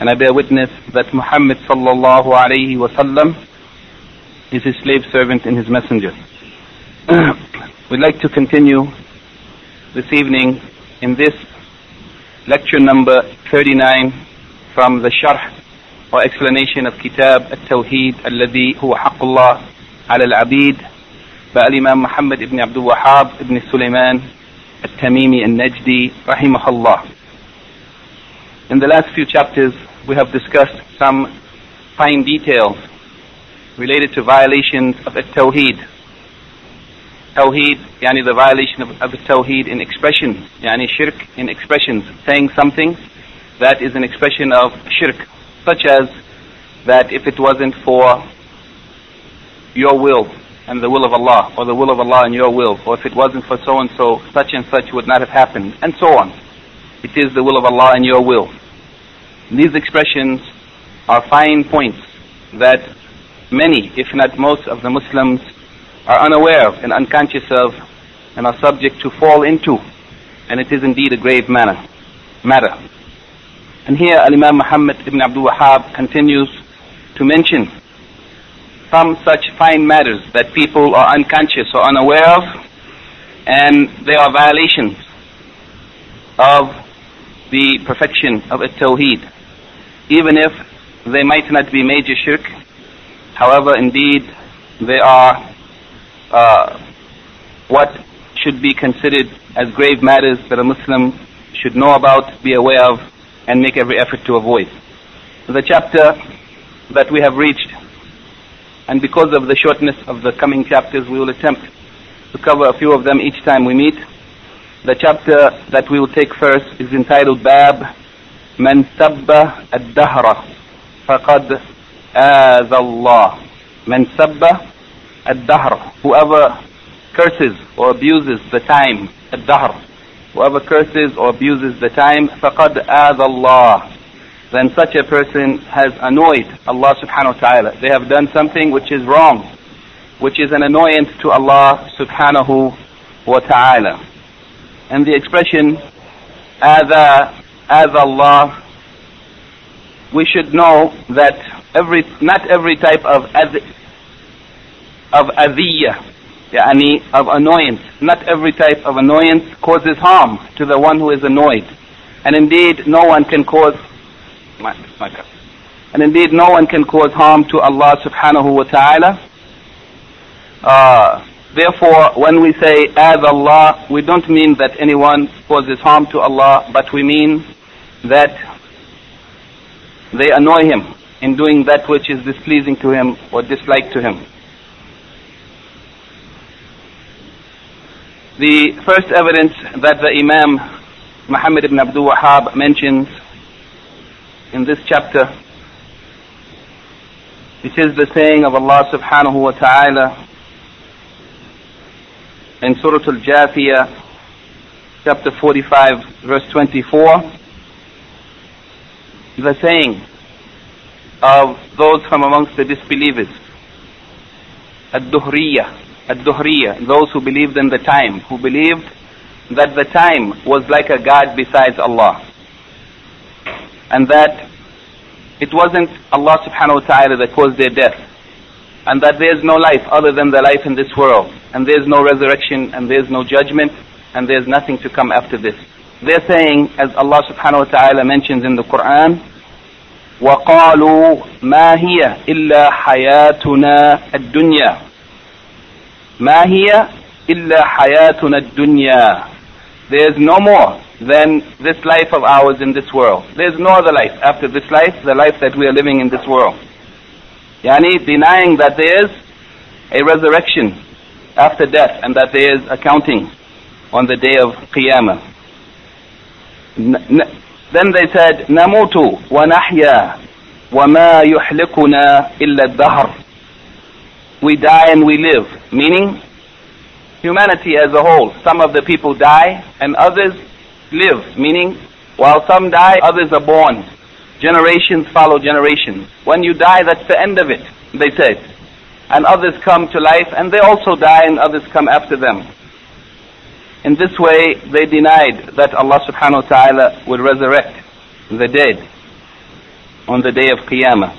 And I bear witness that Muhammad sallallahu alayhi wasallam is His slave servant and His messenger. We'd like to continue this evening in this lecture number 39 from the sharh or explanation of Kitab At-Tawheed الذي هو حق الله على العبيد by Imam Muhammad ibn Abdul Wahhab ibn Sulaiman At-Tamimi Al-Najdi rahimahullah. In the last few chapters we have discussed some fine details related to violations of At-Tawheed. Tawheed, yani the violation of, of Tawheed in expression, yani shirk in expressions, saying something that is an expression of shirk, such as that if it wasn't for your will and the will of Allah, or the will of Allah and your will, or if it wasn't for so and so, such and such would not have happened, and so on. It is the will of Allah and your will. These expressions are fine points that many, if not most, of the Muslims are unaware of and unconscious of and are subject to fall into. And it is indeed a grave matter. matter. And here Al-Imam Muhammad ibn Abdul Wahhab continues to mention some such fine matters that people are unconscious or unaware of and they are violations of the perfection of a tawheed even if they might not be major shirk however indeed they are uh, what should be considered as grave matters that a Muslim should know about, be aware of, and make every effort to avoid. The chapter that we have reached, and because of the shortness of the coming chapters, we will attempt to cover a few of them each time we meet. The chapter that we will take first is entitled Bab Man Sabba Ad-Dahra Faqad Aza Allah. Man Sabba Ad-Dahr. Whoever curses or abuses the time, Ad-Dahr. Whoever curses or abuses the time, فَقَدْ آذَ اللَّهِ Then such a person has annoyed Allah subhanahu wa ta'ala. They have done something which is wrong, which is an annoyance to Allah subhanahu wa ta'ala. And the expression, آذَا آذَ Allah, we should know that every, not every type of adh, of adiyah, yani of annoyance. Not every type of annoyance causes harm to the one who is annoyed. And indeed, no one can cause, and indeed, no one can cause harm to Allah subhanahu wa ta'ala. Uh, therefore, when we say, as Allah, we don't mean that anyone causes harm to Allah, but we mean that they annoy Him in doing that which is displeasing to Him or disliked to Him. The first evidence that the Imam Muhammad ibn Abdul Wahhab mentions in this chapter, it is the saying of Allah subhanahu wa ta'ala in Surah Al-Jathiyah, chapter 45, verse 24, the saying of those from amongst the disbelievers, Ad-Duhriya, Ad-Duhriya, those who believed in the time, who believed that the time was like a God besides Allah. And that it wasn't Allah subhanahu wa ta'ala that caused their death. And that there's no life other than the life in this world. And there's no resurrection, and there's no judgment, and there's nothing to come after this. They're saying, as Allah subhanahu wa ta'ala mentions in the Quran, وقالوا ما هي إلا حياتنا الدنيا ما هي إلا حياتنا الدنيا There is no more than this life of ours in this world. There is no other life after this life, the life that we are living in this world. Yani denying that there is a resurrection after death and that there is accounting on the day of Qiyamah. Then they said, نَمُوتُ وَنَحْيَا وَمَا يُحْلِكُنَا إِلَّا الدَّهْرِ We die and we live, meaning humanity as a whole. Some of the people die and others live, meaning while some die, others are born. Generations follow generations. When you die, that's the end of it, they said. And others come to life and they also die and others come after them. In this way, they denied that Allah subhanahu wa ta'ala would resurrect the dead on the day of Qiyamah.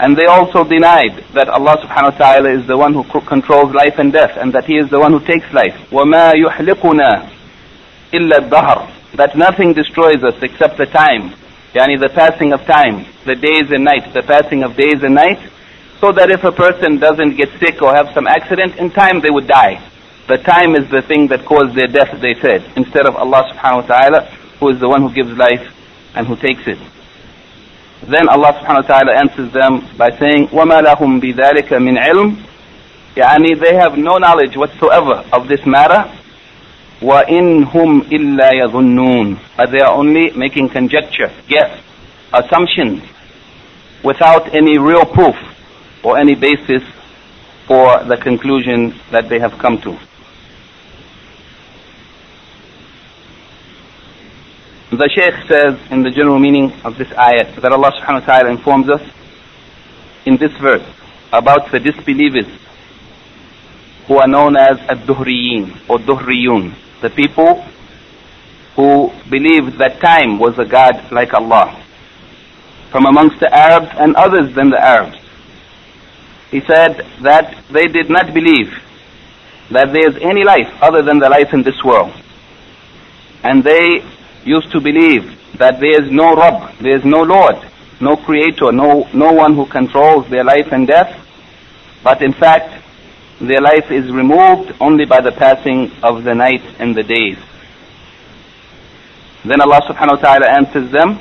And they also denied that Allah subhanahu wa ta'ala is the one who controls life and death and that He is the one who takes life. وَمَا يُحْلِقُنَا إِلَّا الدَّهْرِ That nothing destroys us except the time. Yani the passing of time, the days and nights, the passing of days and nights. So that if a person doesn't get sick or have some accident, in time they would die. The time is the thing that caused their death, they said, instead of Allah subhanahu wa ta'ala, who is the one who gives life and who takes it. Then Allah subhanahu wa ta'ala answers them by saying, وَمَا لَهُمْ بِذَلِكَ مِنْ عِلْمٍ Yani they have no knowledge whatsoever of this matter. وَإِنْ هُمْ إِلَّا يَظُنُّونَ But they are only making conjecture, guess, assumptions, without any real proof or any basis for the conclusion that they have come to. The Shaykh says in the general meaning of this ayat that Allah subhanahu wa ta'ala informs us in this verse about the disbelievers who are known as ad-duhriyin or duhriyun, the people who believed that time was a god like Allah from amongst the Arabs and others than the Arabs. He said that they did not believe that there is any life other than the life in this world. And they used to believe that there is no Rabb, there is no Lord, no Creator, no, no one who controls their life and death. But in fact, their life is removed only by the passing of the night and the days. Then Allah subhanahu wa ta'ala answers them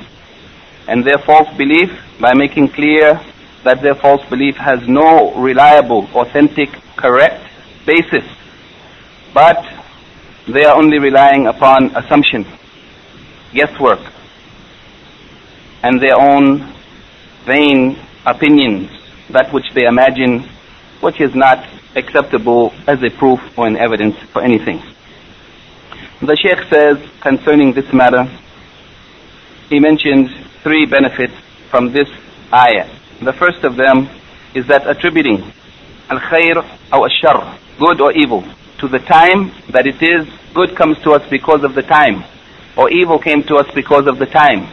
and their false belief by making clear that their false belief has no reliable, authentic, correct basis. But they are only relying upon assumption guesswork, and their own vain opinions, that which they imagine, which is not acceptable as a proof or an evidence for anything. The Sheikh says concerning this matter, he mentions three benefits from this ayah. The first of them is that attributing al-khair or al-shar, good or evil, to the time that it is, good comes to us because of the time or evil came to us because of the time.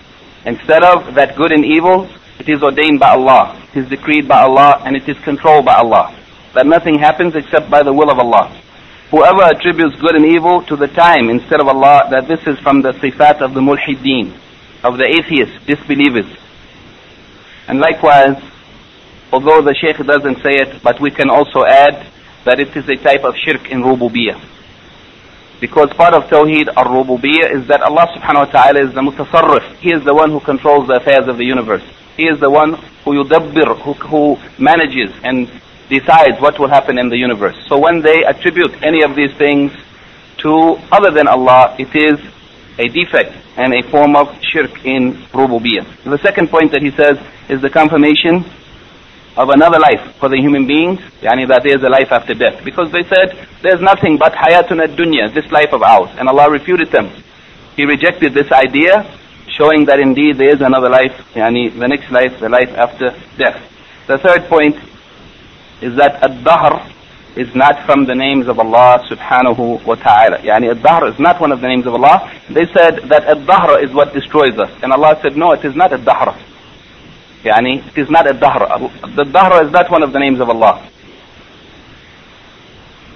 Instead of that good and evil, it is ordained by Allah, it is decreed by Allah, and it is controlled by Allah. That nothing happens except by the will of Allah. Whoever attributes good and evil to the time instead of Allah, that this is from the sifat of the mulhideen, of the atheists, disbelievers. And likewise, although the Shaykh doesn't say it, but we can also add that it is a type of shirk in rububiyyah. Because part of Tawheed al-Rububiyyah is that Allah subhanahu wa ta'ala is the mutasarrif. He is the one who controls the affairs of the universe. He is the one who yudabbir, who, who manages and decides what will happen in the universe. So when they attribute any of these things to other than Allah, it is a defect and a form of shirk in rububiyyah. The second point that he says is the confirmation of another life for the human beings, yani that there is a life after death. Because they said, there's nothing but hayatun ad-dunya, this life of ours. And Allah refuted them. He rejected this idea, showing that indeed there is another life, yani the next life, the life after death. The third point is that ad-dahr is not from the names of Allah subhanahu wa ta'ala. Yani ad-dahr is not one of the names of Allah. They said that ad-dahr is what destroys us. And Allah said, no, it is not ad-dahr. Yani, it is not a. The dahr is not one of the names of Allah.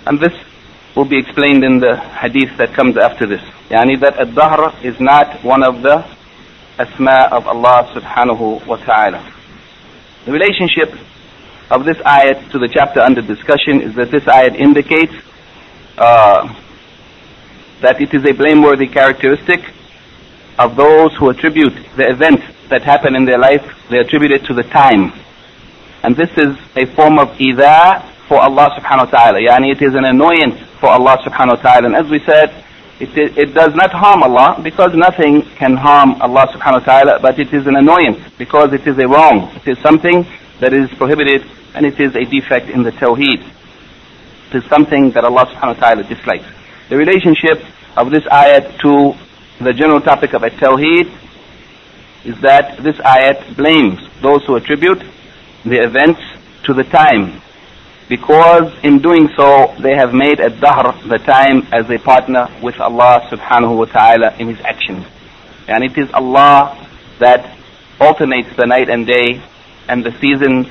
And this will be explained in the hadith that comes after this. Yani that a is not one of the asma of Allah subhanahu wa ta'ala. The relationship of this ayat to the chapter under discussion is that this ayat indicates uh, that it is a blameworthy characteristic of those who attribute the events that happen in their life, they attribute it to the time. And this is a form of idha for Allah subhanahu wa ta'ala. Yani it is an annoyance for Allah subhanahu wa ta'ala. And as we said, it, it does not harm Allah because nothing can harm Allah subhanahu wa ta'ala, but it is an annoyance because it is a wrong. It is something that is prohibited and it is a defect in the tawheed. It is something that Allah subhanahu wa ta'ala dislikes. The relationship of this ayat to the general topic of at-tawheed is that this ayat blames those who attribute the events to the time. Because in doing so they have made ad-dahr the time as a partner with Allah subhanahu wa ta'ala in his actions and it is Allah that alternates the night and day and the seasons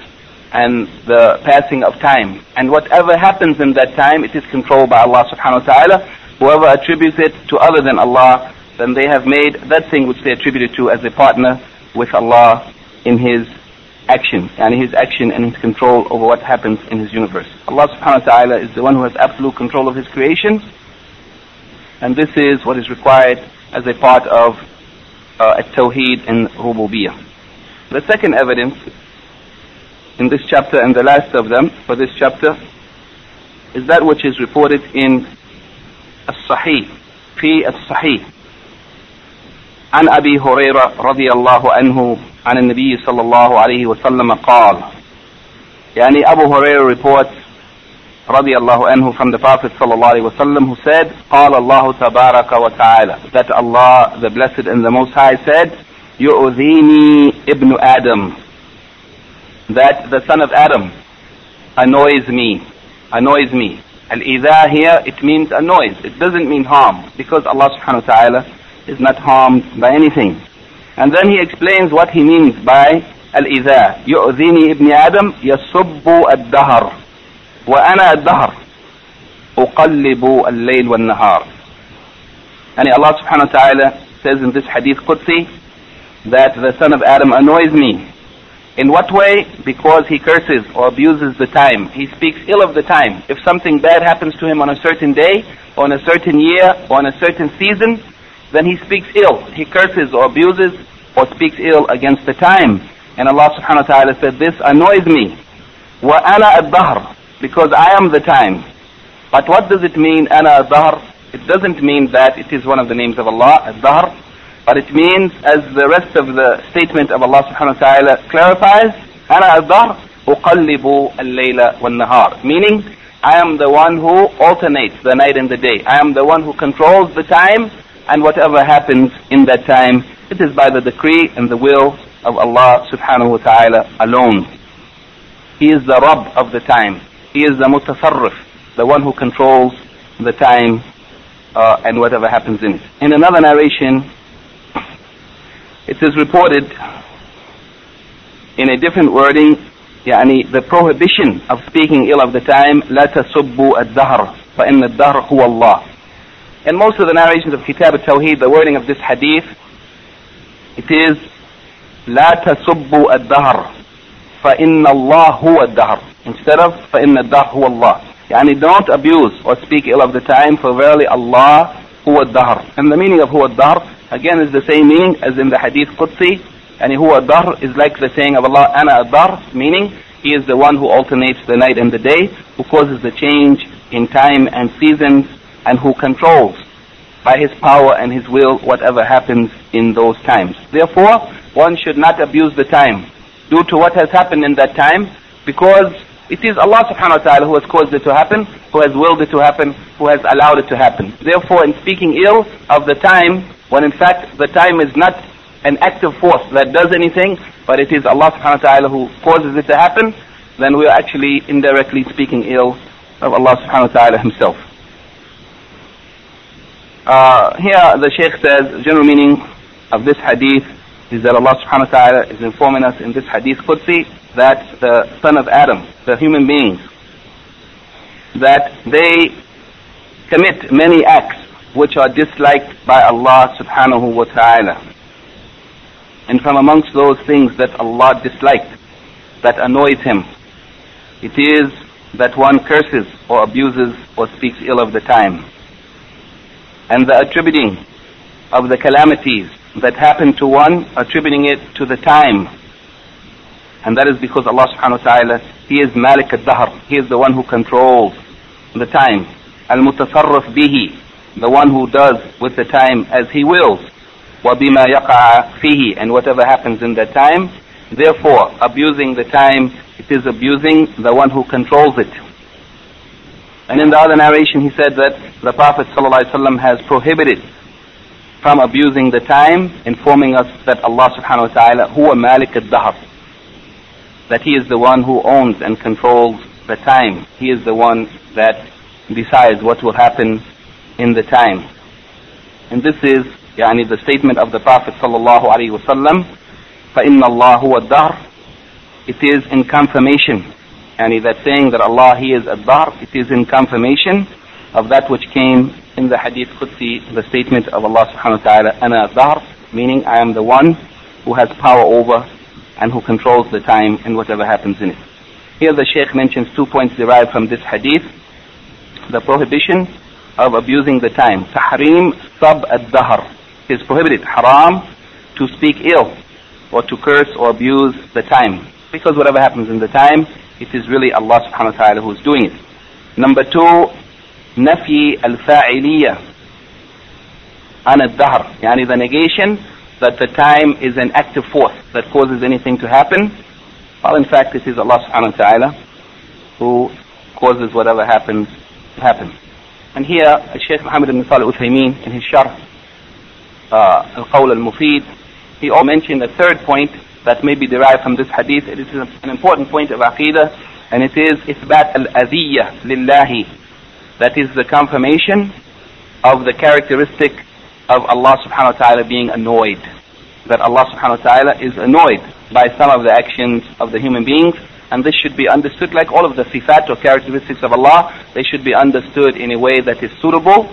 and the passing of time. And whatever happens in that time it is controlled by Allah subhanahu wa ta'ala. Whoever attributes it to other than Allah then they have made that thing which they attributed to as a partner with Allah in His action, and His action and His control over what happens in His universe. Allah subhanahu wa ta'ala is the one who has absolute control of His creation, and this is what is required as a part of uh, Tawheed ar-Rububiyyah. The second evidence in this chapter and the last of them for this chapter is that which is reported in As-Sahih, fi As-Sahih, عن أبي هريرة رضي الله عنه عن النبي صلى الله عليه وسلم قال يعني أبو هريرة reports رضي الله عنه from the Prophet صلى الله عليه وسلم who said قال الله تبارك وتعالى that Allah the blessed and the most high said يؤذيني ابن آدم that the son of Adam annoys me annoys me Al-idha here it means annoys it doesn't mean harm because Allah subhanahu wa ta'ala is not harmed by anything. And then he explains what he means by al-idha. يؤذيني ابن آدم يصب الدهر وأنا الدهر أقلب الليل والنهار. And Allah subhanahu wa ta'ala says in this hadith Qudsi that the son of Adam annoys me. In what way? Because he curses or abuses the time. He speaks ill of the time. If something bad happens to him on a certain day, or on a certain year, or on a certain season, then he speaks ill. He curses or abuses or speaks ill against the time. And Allah subhanahu wa ta'ala said, this annoys me. وَأَنَا الدَّهْرِ Because I am the time. But what does it mean, أَنَا الدَّهْرِ It doesn't mean that it is one of the names of Allah, الدَّهْرِ. But it means, as the rest of the statement of Allah subhanahu wa ta'ala clarifies, أَنَا الدَّهْرِ أُقَلِّبُ اللَّيْلَ وَالنَّهَارِ Meaning, I am the one who alternates the night and the day. I am the one who controls the time and whatever happens in that time, it is by the decree and the will of Allah subhanahu wa ta'ala alone. He is the Rabb of the time. He is the mutasarrif, the one who controls the time uh, and whatever happens in it. In another narration, it is reported in a different wording, يعني the prohibition of speaking ill of the time, لا تسبوا الدهر فإن الدهر هو الله. In most of the narrations of Kitab al-Tawheed, the wording of this hadith, it is لا تسبوا الدهر فإن الله هو الدهر instead of فإن الدهر هو الله يعني don't abuse or speak ill of the time for verily Allah هو الدهر and the meaning of هو الدهر again is the same meaning as in the hadith Qudsi and هو الدهر is like the saying of Allah أنا الدهر meaning he is the one who alternates the night and the day who causes the change in time and seasons and who controls by his power and his will whatever happens in those times. Therefore, one should not abuse the time due to what has happened in that time because it is Allah subhanahu wa ta'ala who has caused it to happen, who has willed it to happen, who has allowed it to happen. Therefore, in speaking ill of the time, when in fact the time is not an active force that does anything, but it is Allah subhanahu wa ta'ala who causes it to happen, then we are actually indirectly speaking ill of Allah subhanahu wa ta'ala himself. Uh, here the Shaykh says, general meaning of this hadith is that Allah subhanahu wa ta'ala is informing us in this hadith Qudsi that the son of Adam, the human beings, that they commit many acts which are disliked by Allah subhanahu wa ta'ala. And from amongst those things that Allah disliked, that annoys Him, it is that one curses or abuses or speaks ill of the time and the attributing of the calamities that happen to one, attributing it to the time. And that is because Allah subhanahu wa ta'ala, He is Malik al-Dahr, He is the one who controls the time. Al-Mutasarrif bihi, the one who does with the time as He wills. وَبِمَا يَقَعَ فِيهِ And whatever happens in that time, therefore abusing the time, it is abusing the one who controls it. And in the other narration, he said that the Prophet ﷺ has prohibited from abusing the time, informing us that Allah subhanahu wa ta'ala, huwa malik al-dahr, that He is the one who owns and controls the time. He is the one that decides what will happen in the time. And this is yani, the statement of the Prophet sallallahu alaihi wasallam, فَإِنَّ اللَّهُ هُوَ الدَّهْرُ It is in confirmation. Yani that saying that Allah, He is ad-dahr, it is in confirmation of that which came in the Hadith Qudsi, the statement of Allah subhanahu wa ta'ala, Ana Dahr, meaning I am the one who has power over and who controls the time and whatever happens in it. Here the Shaykh mentions two points derived from this Hadith. The prohibition of abusing the time. Tahrim sab ad-dahr. is prohibited, haram, to speak ill or to curse or abuse the time. Because whatever happens in the time, it is really Allah subhanahu wa ta'ala who is doing it. Number two, نفي الفاعلية عن الدهر يعني the negation that the time is an active force that causes anything to happen well in fact it is Allah subhanahu wa ta'ala who causes whatever happens to happen and here Sheikh Muhammad ibn Salih Uthaymeen in his sharh uh, Al-Qawl Al-Mufid he also mentioned a third point that may be derived from this hadith. It is an important point of aqidah, and it is isbat al-adhiyya lillahi. That is the confirmation of the characteristic of Allah subhanahu wa ta'ala being annoyed. That Allah subhanahu wa ta'ala is annoyed by some of the actions of the human beings, and this should be understood like all of the sifat or characteristics of Allah. They should be understood in a way that is suitable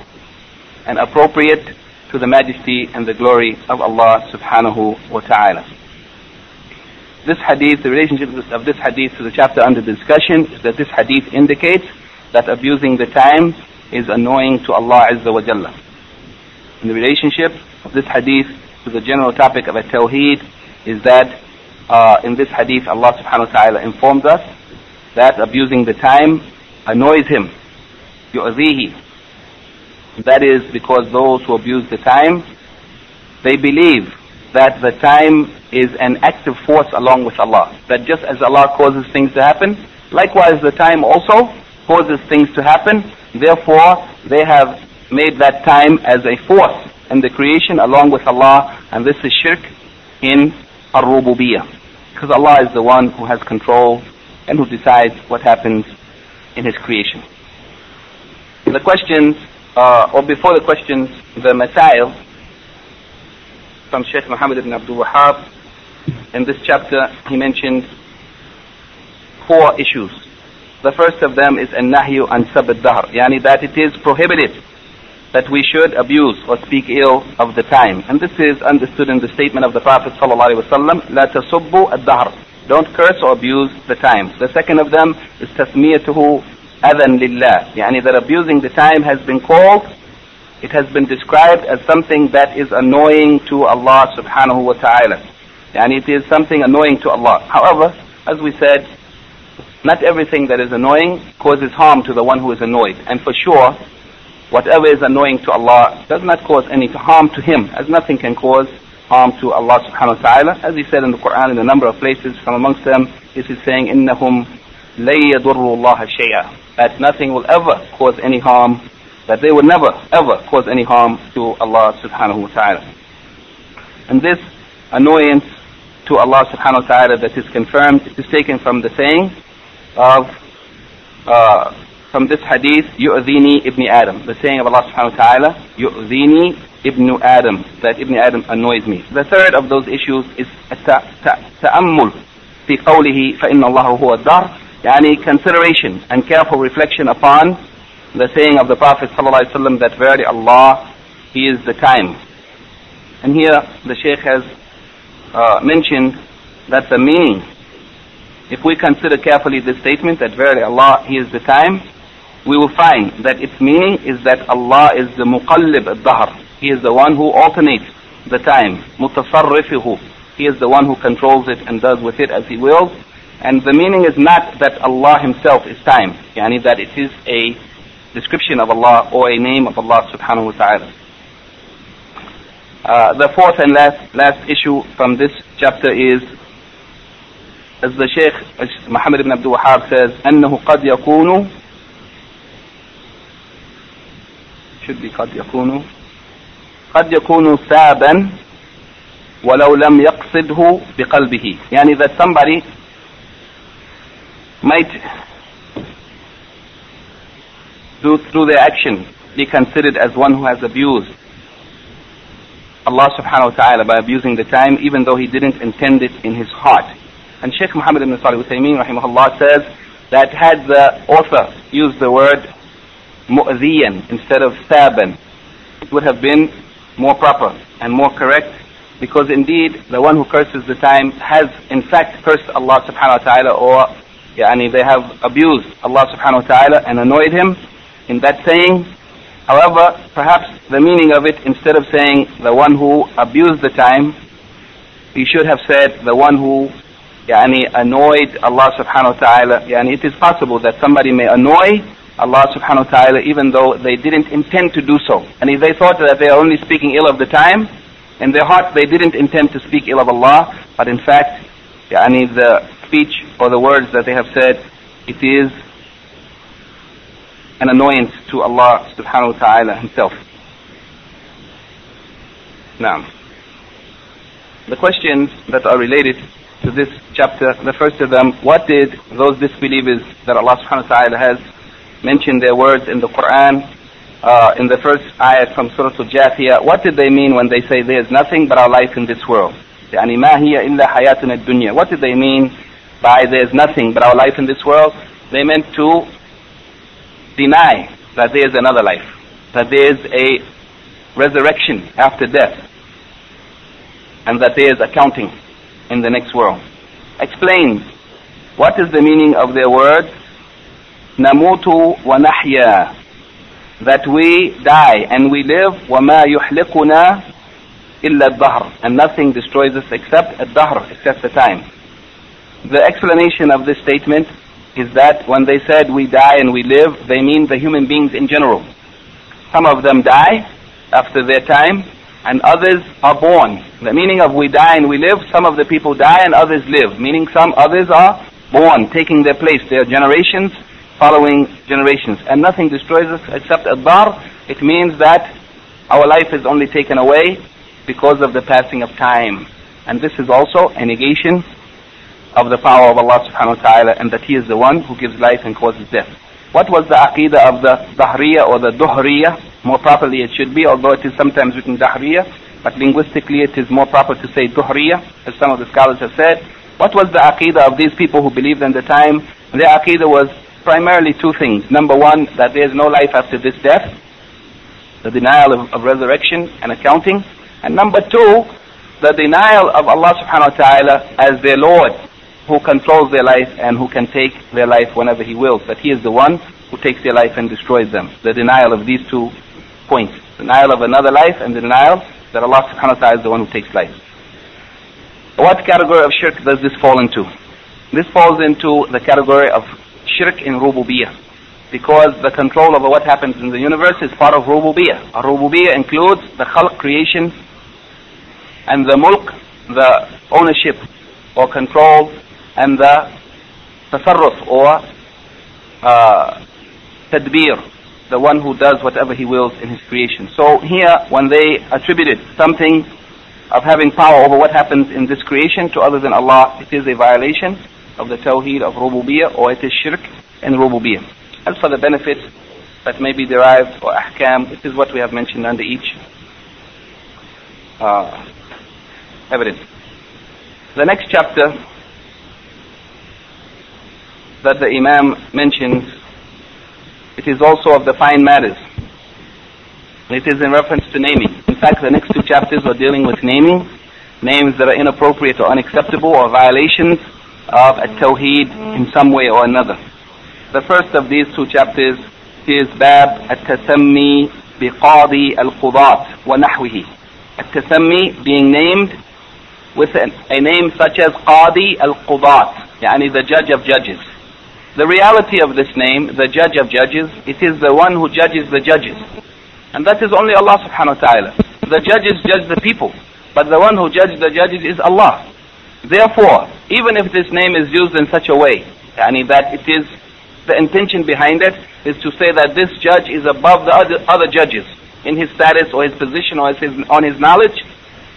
and appropriate to the majesty and the glory of Allah subhanahu wa ta'ala this hadith, the relationship of this hadith to the chapter under discussion is that this hadith indicates that abusing the time is annoying to Allah Azza wa Jalla. And the relationship of this hadith to the general topic of at-tawheed is that uh, in this hadith Allah subhanahu wa ta'ala informs us that abusing the time annoys him, yu'zihi. That is because those who abuse the time, they believe that the time is an active force along with Allah. That just as Allah causes things to happen, likewise the time also causes things to happen. Therefore, they have made that time as a force in the creation along with Allah, and this is shirk in ar-rububiyyah. Because Allah is the one who has control and who decides what happens in His creation. The questions, uh, or before the questions, the masail from Sheikh Muhammad ibn Abdul Wahab. In this chapter, he mentions four issues. The first of them is an-nahyu an sabad dahr, yani that it is prohibited that we should abuse or speak ill of the time. And this is understood in the statement of the Prophet sallallahu alaihi wasallam, la tasubbu ad-dahr. Don't curse or abuse the time. The second of them is tasmiyatuhu adhan lillah, yani that abusing the time has been called it has been described as something that is annoying to Allah subhanahu wa ta'ala. Yani it is something annoying to Allah. However, as we said, not everything that is annoying causes harm to the one who is annoyed. And for sure, whatever is annoying to Allah does not cause any harm to him, as nothing can cause harm to Allah subhanahu wa ta'ala. As he said in the Quran in a number of places, from amongst them is he saying, إِنَّهُمْ لَن يَضُرُّوا اللَّهَ شَيْئًا That nothing will ever cause any harm, that they will never, ever cause any harm to Allah subhanahu wa ta'ala. And this annoyance to Allah subhanahu wa ta'ala that is confirmed is taken from the saying, of uh, from this hadith yu'dhini ibn Adam the saying of Allah subhanahu wa ta'ala yu'dhini ibn Adam that ibn Adam annoys me the third of those issues is ta'ammul fi qawlihi fa inna huwa dar yani consideration and careful reflection upon the saying of the Prophet wasallam that verily Allah he is the time and here the Shaykh has uh, mentioned that the meaning, if we consider carefully this statement that verily Allah, He is the time, we will find that its meaning is that Allah is the muqallib al-dahr. He is the one who alternates the time. Mutasarrifuhu. He is the one who controls it and does with it as He wills. And the meaning is not that Allah Himself is time, yani that it is a description of Allah or a name of Allah subhanahu wa ta'ala. Uh, the fourth and last, last issue from this chapter is, as the Shaykh Muhammad ibn Abdul Wahab says, أنه قد يكون should be قد يكون قد يكون ثابا ولو لم يقصده بقلبه يعني that somebody might do through their action be considered as one who has abused Allah subhanahu wa ta'ala by abusing the time even though he didn't intend it in his heart. And Sheikh Muhammad ibn Salih Uthaymeen rahimahullah says that had the author used the word mu'ziyan instead of saban, it would have been more proper and more correct because indeed the one who curses the time has in fact cursed Allah subhanahu wa ta'ala or yani they have abused Allah subhanahu wa ta'ala and annoyed him in that saying However, perhaps the meaning of it, instead of saying the one who abused the time, he should have said the one who yani, annoyed Allah subhanahu wa ta'ala. Yani, it is possible that somebody may annoy Allah subhanahu wa ta'ala even though they didn't intend to do so. And if they thought that they are only speaking ill of the time, in their heart they didn't intend to speak ill of Allah, but in fact, yani, the speech or the words that they have said, it is an annoyance to Allah subhanahu wa ta'ala himself. Now, the questions that are related to this chapter, the first of them, what did those disbelievers that Allah subhanahu wa ta'ala has mentioned their words in the Quran, uh, in the first ayat from Surah Al-Jathiyah, what did they mean when they say there is nothing but our life in this world? يعني ما هي إلا حياتنا الدنيا. What did they mean by there is nothing but our life in this world? They meant to deny that there is another life, that there is a resurrection after death, and that there is accounting in the next world. Explain what is the meaning of their words, namutu wa nahya, that we die and we live, وما يحلقنا إلا الدهر, and nothing destroys us except الدهر, except the time. The explanation of this statement is that when they said we die and we live, they mean the human beings in general. Some of them die after their time, and others are born. The meaning of we die and we live, some of the people die and others live, meaning some others are born, taking their place. They are generations following generations. And nothing destroys us except ad-dahr. It means that our life is only taken away because of the passing of time. And this is also a negation of the power of Allah subhanahu wa ta'ala and that He is the one who gives life and causes death. What was the aqidah of the Dahriya or the Duhriya? More properly it should be, although it is sometimes written Dahriya, but linguistically it is more proper to say Duhriya, as some of the scholars have said. What was the aqidah of these people who believed in the time? Their aqidah was primarily two things. Number one, that there is no life after this death, the denial of, of resurrection and accounting. And number two, the denial of Allah subhanahu wa ta'ala as their Lord who controls their life and who can take their life whenever He wills. That He is the one who takes their life and destroys them. The denial of these two points. Denial of another life and the denial that Allah subhanahu wa ta'ala is the one who takes life. What category of shirk does this fall into? This falls into the category of shirk in rububiyyah. Because the control over what happens in the universe is part of rububiyyah. Rububiyyah includes the khalq creation and the mulk, the ownership or control and the tasarruf or uh, tadbir, the one who does whatever he wills in his creation. So here, when they attributed something of having power over what happens in this creation to other than Allah, it is a violation of the tawheed of rububiyyah or it is shirk in rububiyyah. As for the benefits that may be derived or ahkam, it is what we have mentioned under each uh, evidence. The next chapter that the Imam mentions, it is also of the fine matters. It is in reference to naming. In fact, the next two chapters are dealing with naming, names that are inappropriate or unacceptable or violations of a tawheed in some way or another. The first of these two chapters is Bab at-tasammi biqadi al-qudat wa nahwihi. At-tasammi being named with a name such as Qadi al-Qudat, yani the judge of judges. The reality of this name, the judge of judges, it is the one who judges the judges. And that is only Allah subhanahu wa ta'ala. The judges judge the people, but the one who judges the judges is Allah. Therefore, even if this name is used in such a way, yani that it is, the intention behind it is to say that this judge is above the other, other judges in his status or his position or his, on his knowledge.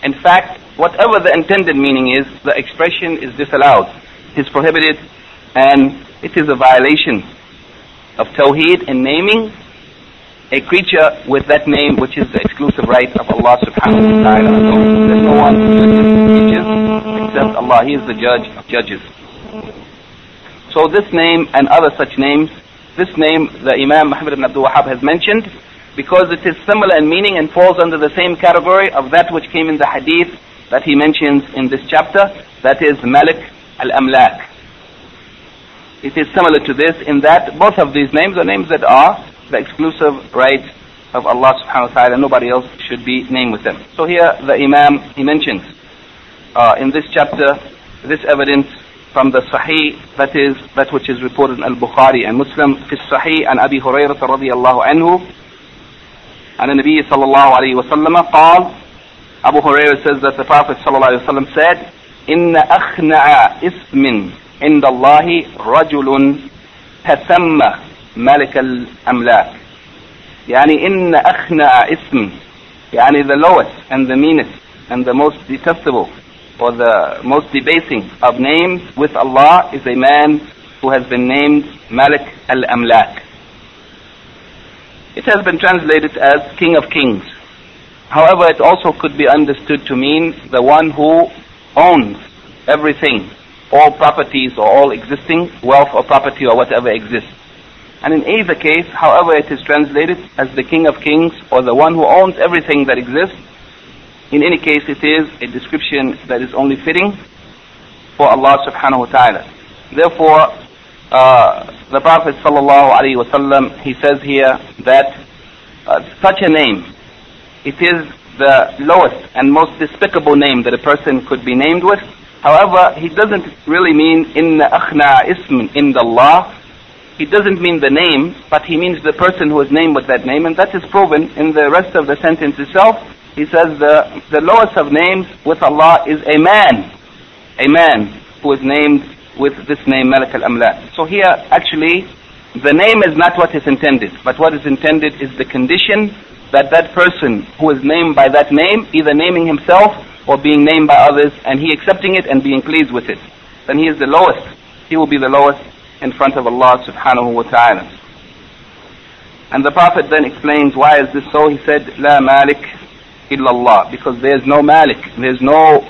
In fact, whatever the intended meaning is, the expression is disallowed, is prohibited, and it is a violation of Tawheed in naming a creature with that name which is the exclusive right of Allah subhanahu wa ta'ala There's no one judges except Allah. He is the judge of judges. So this name and other such names, this name the Imam Muhammad ibn Abdul Wahhab has mentioned because it is similar in meaning and falls under the same category of that which came in the hadith that he mentions in this chapter, that is Malik al-Amlak. It is similar to this in that both of these names are names that are the exclusive right of Allah subhanahu wa ta'ala, nobody else should be named with them. So here the Imam, he mentions uh, in this chapter, this evidence from the Sahih, that is, that which is reported in Al-Bukhari and Muslim, في الصحيح عن أبي هريرة رضي الله عنه عن النبي صلى الله عليه وسلم قال Abu Hurairah says that the Prophet ﷺ said, إن أخنع اسم عند الله رجل تسمى ملك الأملاك يعني إن أخنع اسم يعني the lowest and the meanest and the most detestable or the most debasing of names with Allah is a man who has been named Malik al-Amlak. It has been translated as King of Kings. However, it also could be understood to mean the one who owns everything, all properties or all existing wealth or property or whatever exists. And in either case, however it is translated as the King of Kings or the one who owns everything that exists, in any case it is a description that is only fitting for Allah subhanahu wa ta'ala. Therefore, uh, the Prophet sallallahu alaihi wasallam he says here that uh, such a name, it is the lowest and most despicable name that a person could be named with. However, he doesn't really mean in akhna ism in the Allah. He doesn't mean the name, but he means the person who is named with that name, and that is proven in the rest of the sentence itself. He says the, the lowest of names with Allah is a man, a man who is named with this name Malik al-Amlak. So here, actually, the name is not what is intended, but what is intended is the condition that that person who is named by that name, either naming himself or being named by others, and he accepting it and being pleased with it, then he is the lowest. He will be the lowest in front of Allah subhanahu wa ta'ala. And the Prophet then explains why is this so? He said, La Malik illallah, because there is no Malik, there is no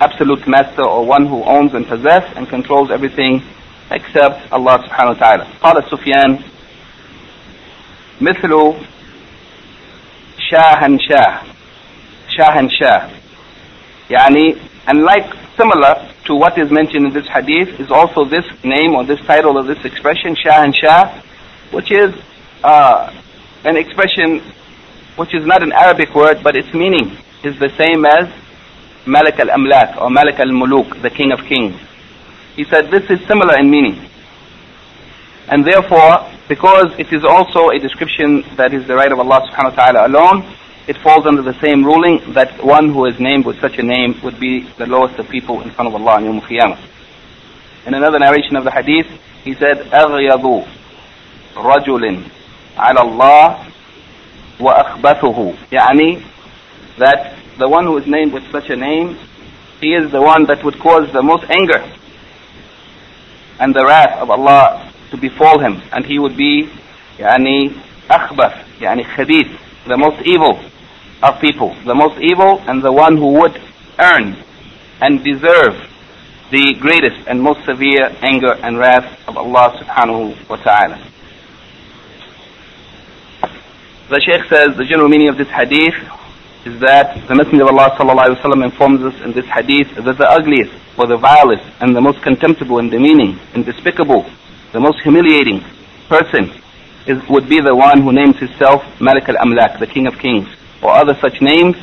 absolute master or one who owns and possesses and controls everything except Allah subhanahu wa ta'ala. قال سفيان مثل شاهنشاه شاهنشاه Yani, and like similar to what is mentioned in this hadith is also this name or this title or this expression, Shah and Shah, which is uh, an expression which is not an Arabic word, but its meaning is the same as Malik al-Amlak or Malik al-Muluk, the King of Kings. He said this is similar in meaning. And therefore, because it is also a description that is the right of Allah subhanahu wa ta'ala alone, it falls under the same ruling that one who is named with such a name would be the lowest of people in front of Allah on Yawm Qiyamah. In another narration of the hadith, he said, أغيض رجل على الله وأخبثه يعني that the one who is named with such a name, he is the one that would cause the most anger and the wrath of Allah to befall him, and he would be يعني أخبث يعني خبيث, the most evil of people, the most evil and the one who would earn and deserve the greatest and most severe anger and wrath of Allah subhanahu wa ta'ala. The Shaykh says the general meaning of this hadith is that the Messenger of Allah sallallahu alaihi wasallam informs us in this hadith that the ugliest or the vilest and the most contemptible and demeaning and despicable, the most humiliating person is, would be the one who names himself Malik al-Amlak, the King of Kings, or other such names,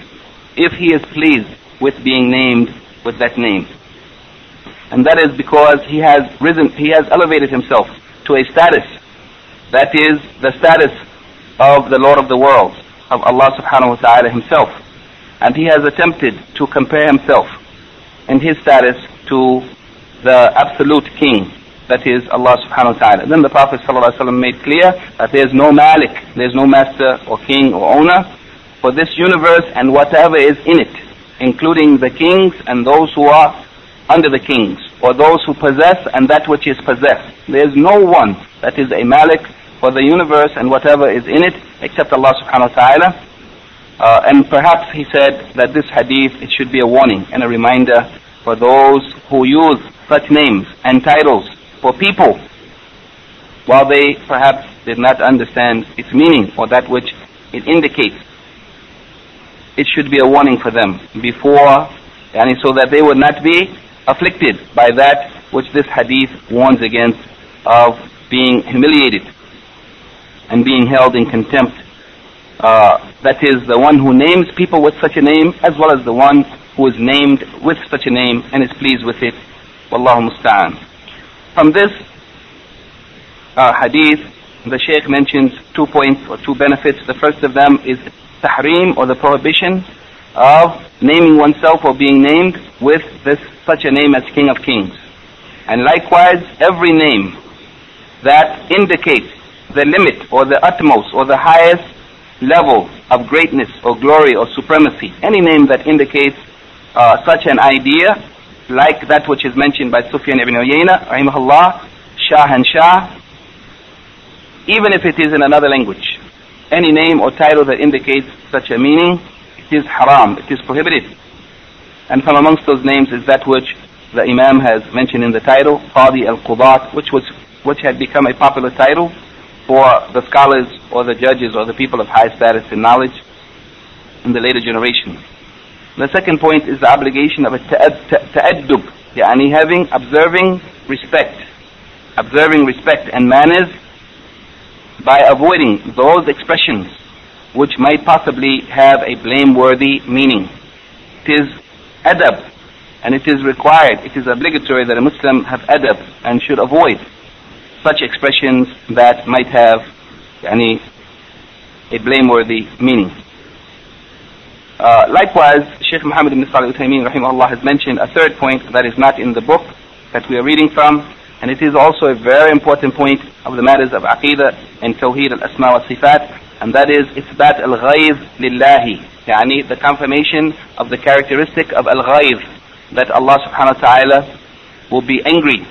if he is pleased with being named with that name. And that is because he has risen, he has elevated himself to a status that is the status of the Lord of the world, of Allah subhanahu wa ta'ala himself. And he has attempted to compare himself and his status to the absolute king, that is Allah subhanahu wa ta'ala. Then the Prophet ﷺ made clear that there is no malik, there is no master or king or owner for this universe and whatever is in it, including the kings and those who are under the kings, or those who possess and that which is possessed. There is no one that is a malik for the universe and whatever is in it except Allah subhanahu wa ta'ala. Uh, and perhaps he said that this hadith, it should be a warning and a reminder for those who use such names and titles for people while they perhaps did not understand its meaning or that which it indicates. It should be a warning for them before, and so that they would not be afflicted by that which this hadith warns against of being humiliated and being held in contempt. Uh, that is the one who names people with such a name as well as the one who is named with such a name and is pleased with it. Wallahu musta'an. From this uh, hadith, the Shaykh mentions two points or two benefits. The first of them is tahrim or the prohibition of naming oneself or being named with this such a name as King of Kings. And likewise, every name that indicates the limit or the utmost or the highest level of greatness or glory or supremacy, any name that indicates uh, such an idea, like that which is mentioned by Sufyan ibn Uyayna, rahimahullah, Shahan Shah, even if it is in another language. Any name or title that indicates such a meaning, it is haram, it is prohibited. And from amongst those names is that which the Imam has mentioned in the title, Qadi al-Qudat, which was which had become a popular title for the scholars or the judges or the people of high status and knowledge in the later generations. The second point is the obligation of a ta'addub, yani having, observing respect, observing respect and manners by avoiding those expressions which might possibly have a blameworthy meaning. It is adab, and it is required, it is obligatory that a Muslim have adab and should avoid such expressions that might have any a blameworthy meaning. Uh, likewise, Sheikh Muhammad ibn Salih Uthaymeen rahimahullah has mentioned a third point that is not in the book that we are reading from, and it is also a very important point of the matters of Aqidah and Tawheed al-Asma wa Sifat, and that is إثبات الغيظ لله يعني the confirmation of the characteristic of al-ghayz that Allah subhanahu wa ta'ala will be angry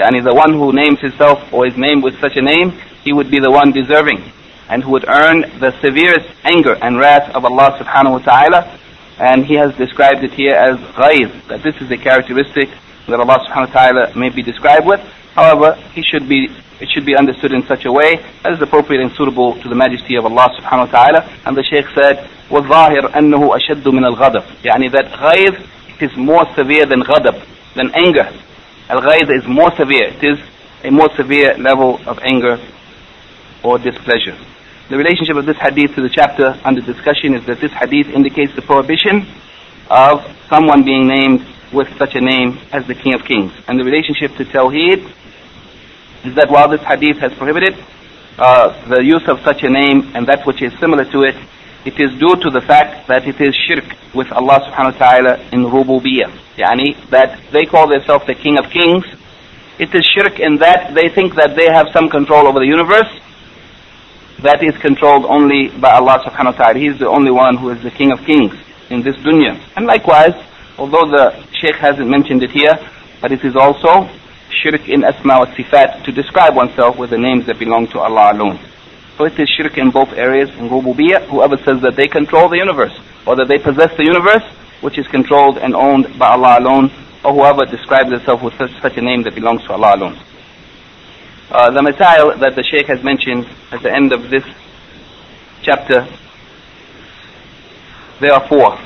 Yani the one who names himself or is named with such a name, he would be the one deserving and who would earn the severest anger and wrath of Allah subhanahu wa ta'ala. And he has described it here as ghayz, that this is a characteristic that Allah subhanahu wa ta'ala may be described with. However, he should be it should be understood in such a way that is appropriate and suitable to the majesty of Allah subhanahu wa ta'ala. And the Shaykh said, وَالظَّاهِرْ أَنَّهُ أَشَدُّ مِنَ الْغَضَبِ Yani that ghayz, it is more severe than ghadab, than anger. Al-ghayz is more severe. It is a more severe level of anger or displeasure. The relationship of this hadith to the chapter under discussion is that this hadith indicates the prohibition of someone being named with such a name as the King of Kings. And the relationship to Tawheed is that while this hadith has prohibited uh, the use of such a name and that which is similar to it, it is due to the fact that it is shirk with Allah subhanahu wa ta'ala in rububiyyah. Yani that they call themselves the King of Kings. It is shirk in that they think that they have some control over the universe that is controlled only by Allah subhanahu wa ta'ala. He is the only one who is the King of Kings in this dunya. And likewise, although the Sheikh hasn't mentioned it here, but it is also shirk in asma wa sifat to describe oneself with the names that belong to Allah alone. So it is shirk in both areas, in rububiyyah, whoever says that they control the universe, or that they possess the universe, which is controlled and owned by Allah alone, or whoever describes himself with such, such a name that belongs to Allah alone. Uh, the masail that the Shaykh has mentioned at the end of this chapter There are four.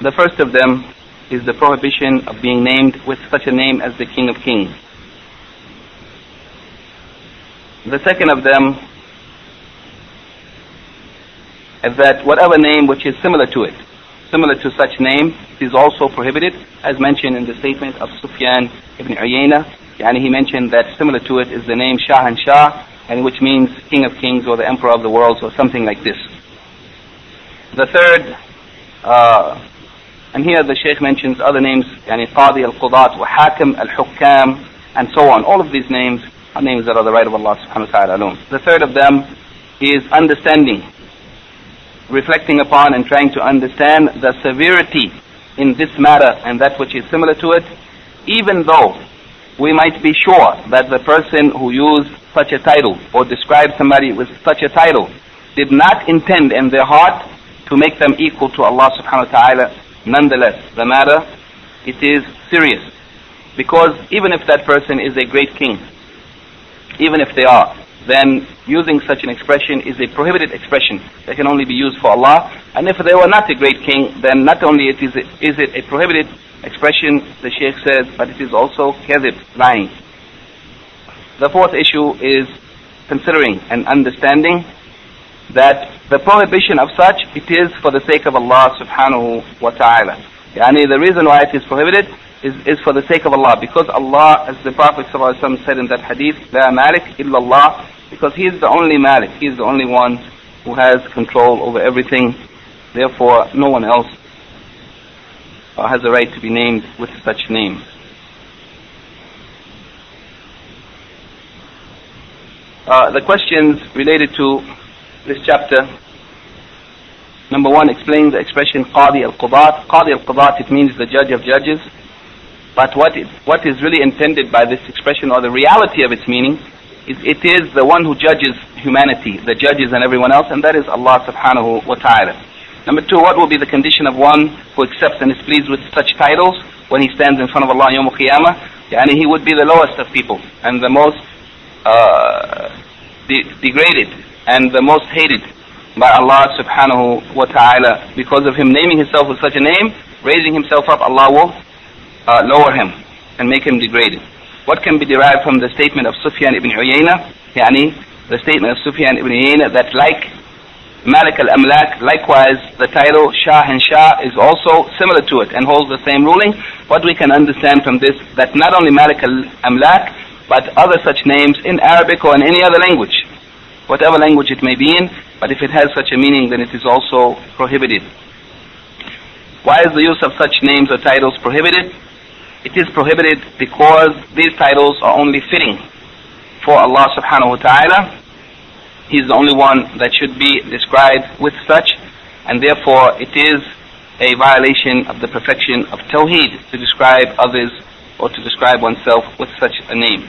The first of them is the prohibition of being named with such a name as the King of Kings. The second of them is that whatever name which is similar to it, similar to such name, is also prohibited, as mentioned in the statement of Sufyan ibn Uyayna. Yani he mentioned that similar to it is the name Shahan Shah, and which means King of Kings or the Emperor of the worlds or something like this. The third, uh, and here the Sheikh mentions other names, yani Qadi al-Qudat, wa Hakim al-Hukam, and so on. All of these names are names that are the right of Allah subhanahu wa ta'ala alone. The third of them is understanding reflecting upon and trying to understand the severity in this matter and that which is similar to it, even though we might be sure that the person who used such a title or described somebody with such a title did not intend in their heart to make them equal to Allah subhanahu wa ta'ala. Nonetheless, the matter, it is serious. Because even if that person is a great king, even if they are, then using such an expression is a prohibited expression that can only be used for Allah. And if they were not a great king, then not only it is, is it a prohibited expression, the Sheikh says, but it is also kadhib, lying. The fourth issue is considering and understanding that the prohibition of such, it is for the sake of Allah subhanahu wa ta'ala. Yani the reason why it is prohibited is, is for the sake of Allah. Because Allah, as the Prophet said in that hadith, La Malik illallah, because He is the only Malik, He is the only one who has control over everything. Therefore, no one else uh, has a right to be named with such names. Uh, the questions related to this chapter. Number one, explains the expression Qadi al-Qudat. Qadi al-Qudat, it means the judge of judges. But what, it, what is really intended by this expression or the reality of its meaning is it is the one who judges humanity, the judges and everyone else, and that is Allah subhanahu wa ta'ala. Number two, what will be the condition of one who accepts and is pleased with such titles when he stands in front of Allah Yawm al-Qiyamah? Yani he would be the lowest of people and the most uh, de- degraded and the most hated by Allah subhanahu wa ta'ala because of him naming himself with such a name, raising himself up, Allah will uh, lower him and make him degraded. What can be derived from the statement of Sufyan ibn Uyayna? Yani, the statement of Sufyan ibn Uyayna that like Malik al-Amlak, likewise the title Shahan Shah is also similar to it and holds the same ruling. What we can understand from this, that not only Malik al-Amlak, but other such names in Arabic or in any other language, whatever language it may be in, but if it has such a meaning, then it is also prohibited. Why is the use of such names or titles prohibited? It is prohibited because these titles are only fitting for Allah subhanahu wa ta'ala. He is the only one that should be described with such, and therefore it is a violation of the perfection of Tawheed to describe others or to describe oneself with such a name.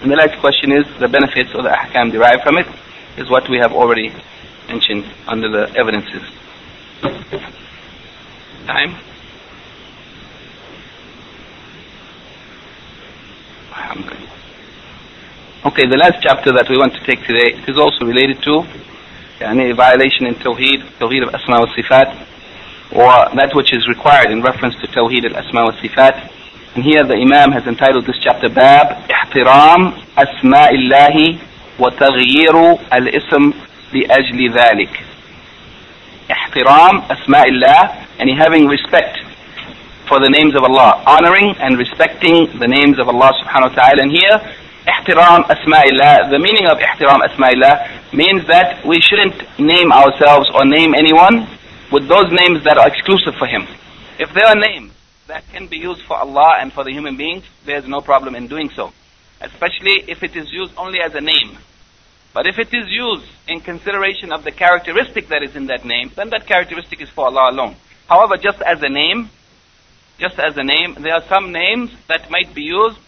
And the last question is the benefits or the ahkam derived from it is what we have already mentioned under the evidences. Time? Okay, the last chapter that we want to take today is also related to yani, violation in Tawheed, Tawheed of Asma wa Sifat, or that which is required in reference to Tawheed al Asma wa Sifat. And here the Imam has entitled this chapter Bab wa Taghyiru al Ism li Ajli Dhalik. Ihtiram Asma Illah, and having respect for the names of Allah, honoring and respecting the names of Allah subhanahu wa ta'ala. And here, ihtiram asma'illah, the meaning of ihtiram asma'illah means that we shouldn't name ourselves or name anyone with those names that are exclusive for Him. If there are names that can be used for Allah and for the human beings, there's no problem in doing so. Especially if it is used only as a name. But if it is used in consideration of the characteristic that is in that name, then that characteristic is for Allah alone. However, just as a name, just as a name, there are some names that might be used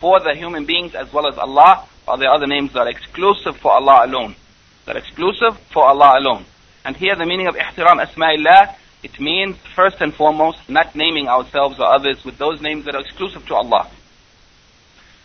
for the human beings as well as Allah, or there are other names that are exclusive for Allah alone. That are exclusive for Allah alone. And here the meaning of ihtiram asma'illah, it means first and foremost not naming ourselves or others with those names that are exclusive to Allah.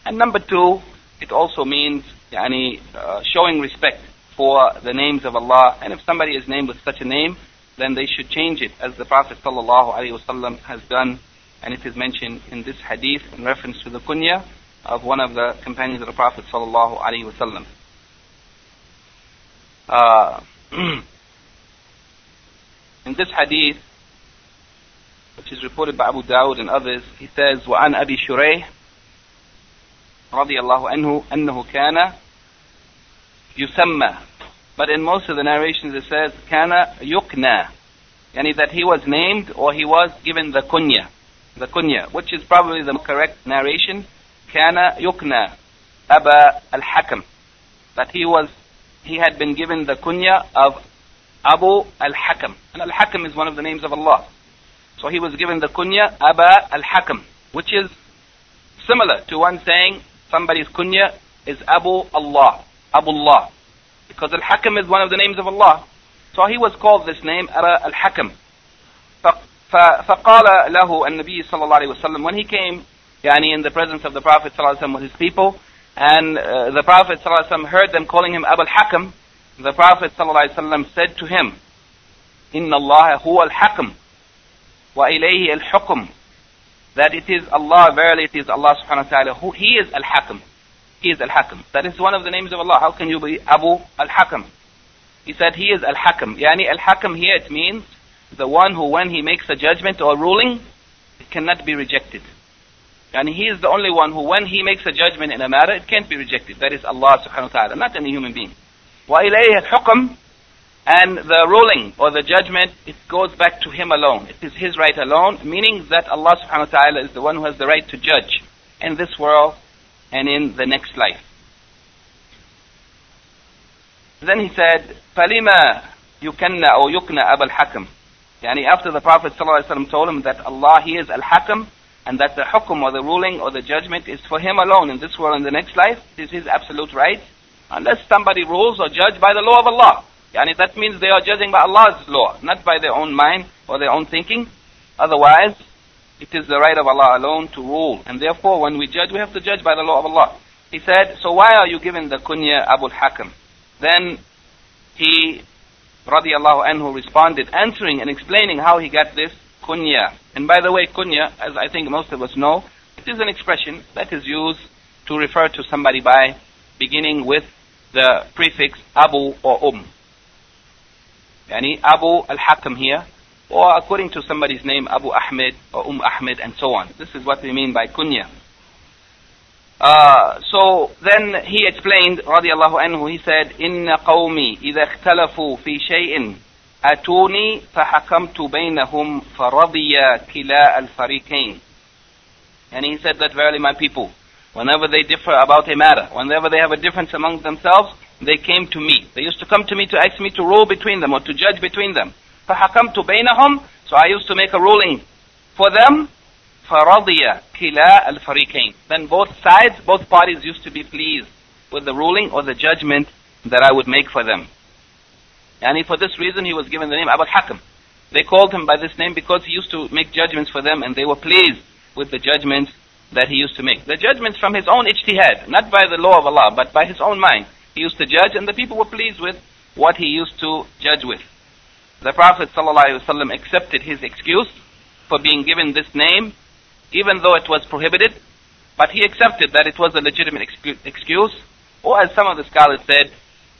And number two, it also means yani, uh, showing respect for the names of Allah. And if somebody is named with such a name, then they should change it as the Prophet ﷺ has done. And it is mentioned in this hadith in reference to the kunya of one of the companions of the Prophet ﷺ. Uh, in this hadith, which is reported by Abu Dawud and others, he says, وعن أبي شريح رضي الله عنه أنه كان يسمى but in most of the narrations it says كان يكنى يعني that he was named or he was given the kunya the kunya which is probably the correct narration كان يكنى أبا الحكم that he was he had been given the kunya of Abu al-Hakam and al-Hakam is one of the names of Allah so he was given the kunya Aba al-Hakam which is similar to one saying somebody's kunya is Abu Allah Abu Allah because Al-Hakam is one of the names of Allah. So he was called this name, Ara Al-Hakam. فقال له النبي صلى الله عليه وسلم when he came يعني in the presence of the Prophet صلى الله عليه وسلم with his people and uh, the Prophet صلى الله عليه وسلم heard them calling him Abu al-Hakam the Prophet صلى الله عليه وسلم said to him إن الله هو الحكم وإليه الحكم that it is Allah verily it is Allah subhanahu wa ta'ala who he is al-Hakam he is Al-Hakam. That is one of the names of Allah. How can you be Abu Al-Hakam? He said he is Al-Hakam. Yani Al-Hakam here it means the one who when he makes a judgment or ruling, it cannot be rejected. And he is the only one who when he makes a judgment in a matter, it can't be rejected. That is Allah subhanahu wa ta'ala, not any human being. وَإِلَيْهِ الْحُكْمِ And the ruling or the judgment, it goes back to him alone. It is his right alone, meaning that Allah subhanahu wa ta'ala is the one who has the right to judge in this world and in the next life. Then he said, فَلِمَا يُكَنَّ أو يُكْنَ أَبَا الْحَكَمِ Yani after the Prophet ﷺ told him that Allah, He is Al-Hakam, and that the hukum or the ruling or the judgment is for Him alone in this world and the next life, it is His absolute right, unless somebody rules or judge by the law of Allah. Yani that means they are judging by Allah's law, not by their own mind or their own thinking. Otherwise, it is the right of Allah alone to rule. And therefore, when we judge, we have to judge by the law of Allah. He said, so why are you given the kunya Abu Hakam? Then he, radiallahu anhu, responded, answering and explaining how he got this kunya. And by the way, kunya, as I think most of us know, it is an expression that is used to refer to somebody by beginning with the prefix Abu or Um. Yani Abu al-Hakam here or according to somebody's name, Abu Ahmed or Umm Ahmed and so on. This is what we mean by kunya. Uh, so then he explained, radiallahu anhu, he said, إن قومي إذا اختلفوا في شيء أتوني فحكمت بينهم فرضي كلا الفريقين. And he said that verily my people, whenever they differ about a matter, whenever they have a difference among themselves, they came to me. They used to come to me to ask me to rule between them or to judge between them. فحكمت بينهم so I used to make a ruling for them فرضي كلا الفريقين then both sides both parties used to be pleased with the ruling or the judgment that I would make for them and for this reason he was given the name Abu Hakam they called him by this name because he used to make judgments for them and they were pleased with the judgments that he used to make the judgments from his own ijtihad not by the law of Allah but by his own mind he used to judge and the people were pleased with what he used to judge with the Prophet ﷺ accepted his excuse for being given this name, even though it was prohibited, but he accepted that it was a legitimate excuse, or as some of the scholars said,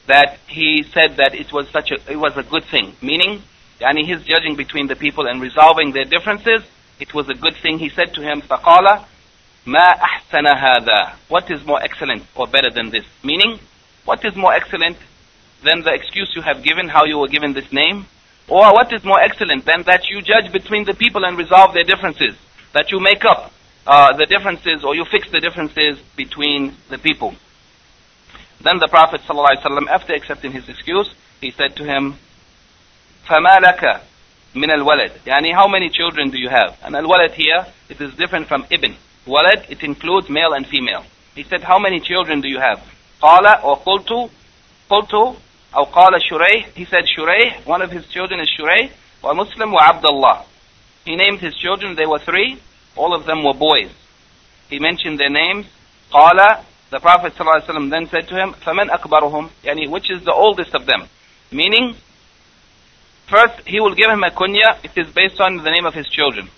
that he said that it was such a, it was a good thing, meaning, yani his judging between the people and resolving their differences, it was a good thing. He said to him, فَقَالَ مَا أَحْسَنَ هَذَا What is more excellent or better than this? Meaning, what is more excellent than the excuse you have given, how you were given this name? Or what is more excellent than that you judge between the people and resolve their differences? That you make up uh, the differences or you fix the differences between the people. Then the Prophet ﷺ, after accepting his excuse, he said to him, فَمَا لَكَ مِنَ الْوَلَدِ Yani how many children do you have? And al-walad here, it is different from ibn. Walad, it includes male and female. He said, how many children do you have? قال or قلت قلت أو قال شريح he said شريح one of his children is شريح ومسلم وعبد الله he named his children they were three all of them were boys he mentioned their names قال The Prophet ﷺ then said to him, فَمَنْ أَكْبَرُهُمْ Yani, which is the oldest of them? Meaning, first he will give him a kunya, it is based on the name of his children.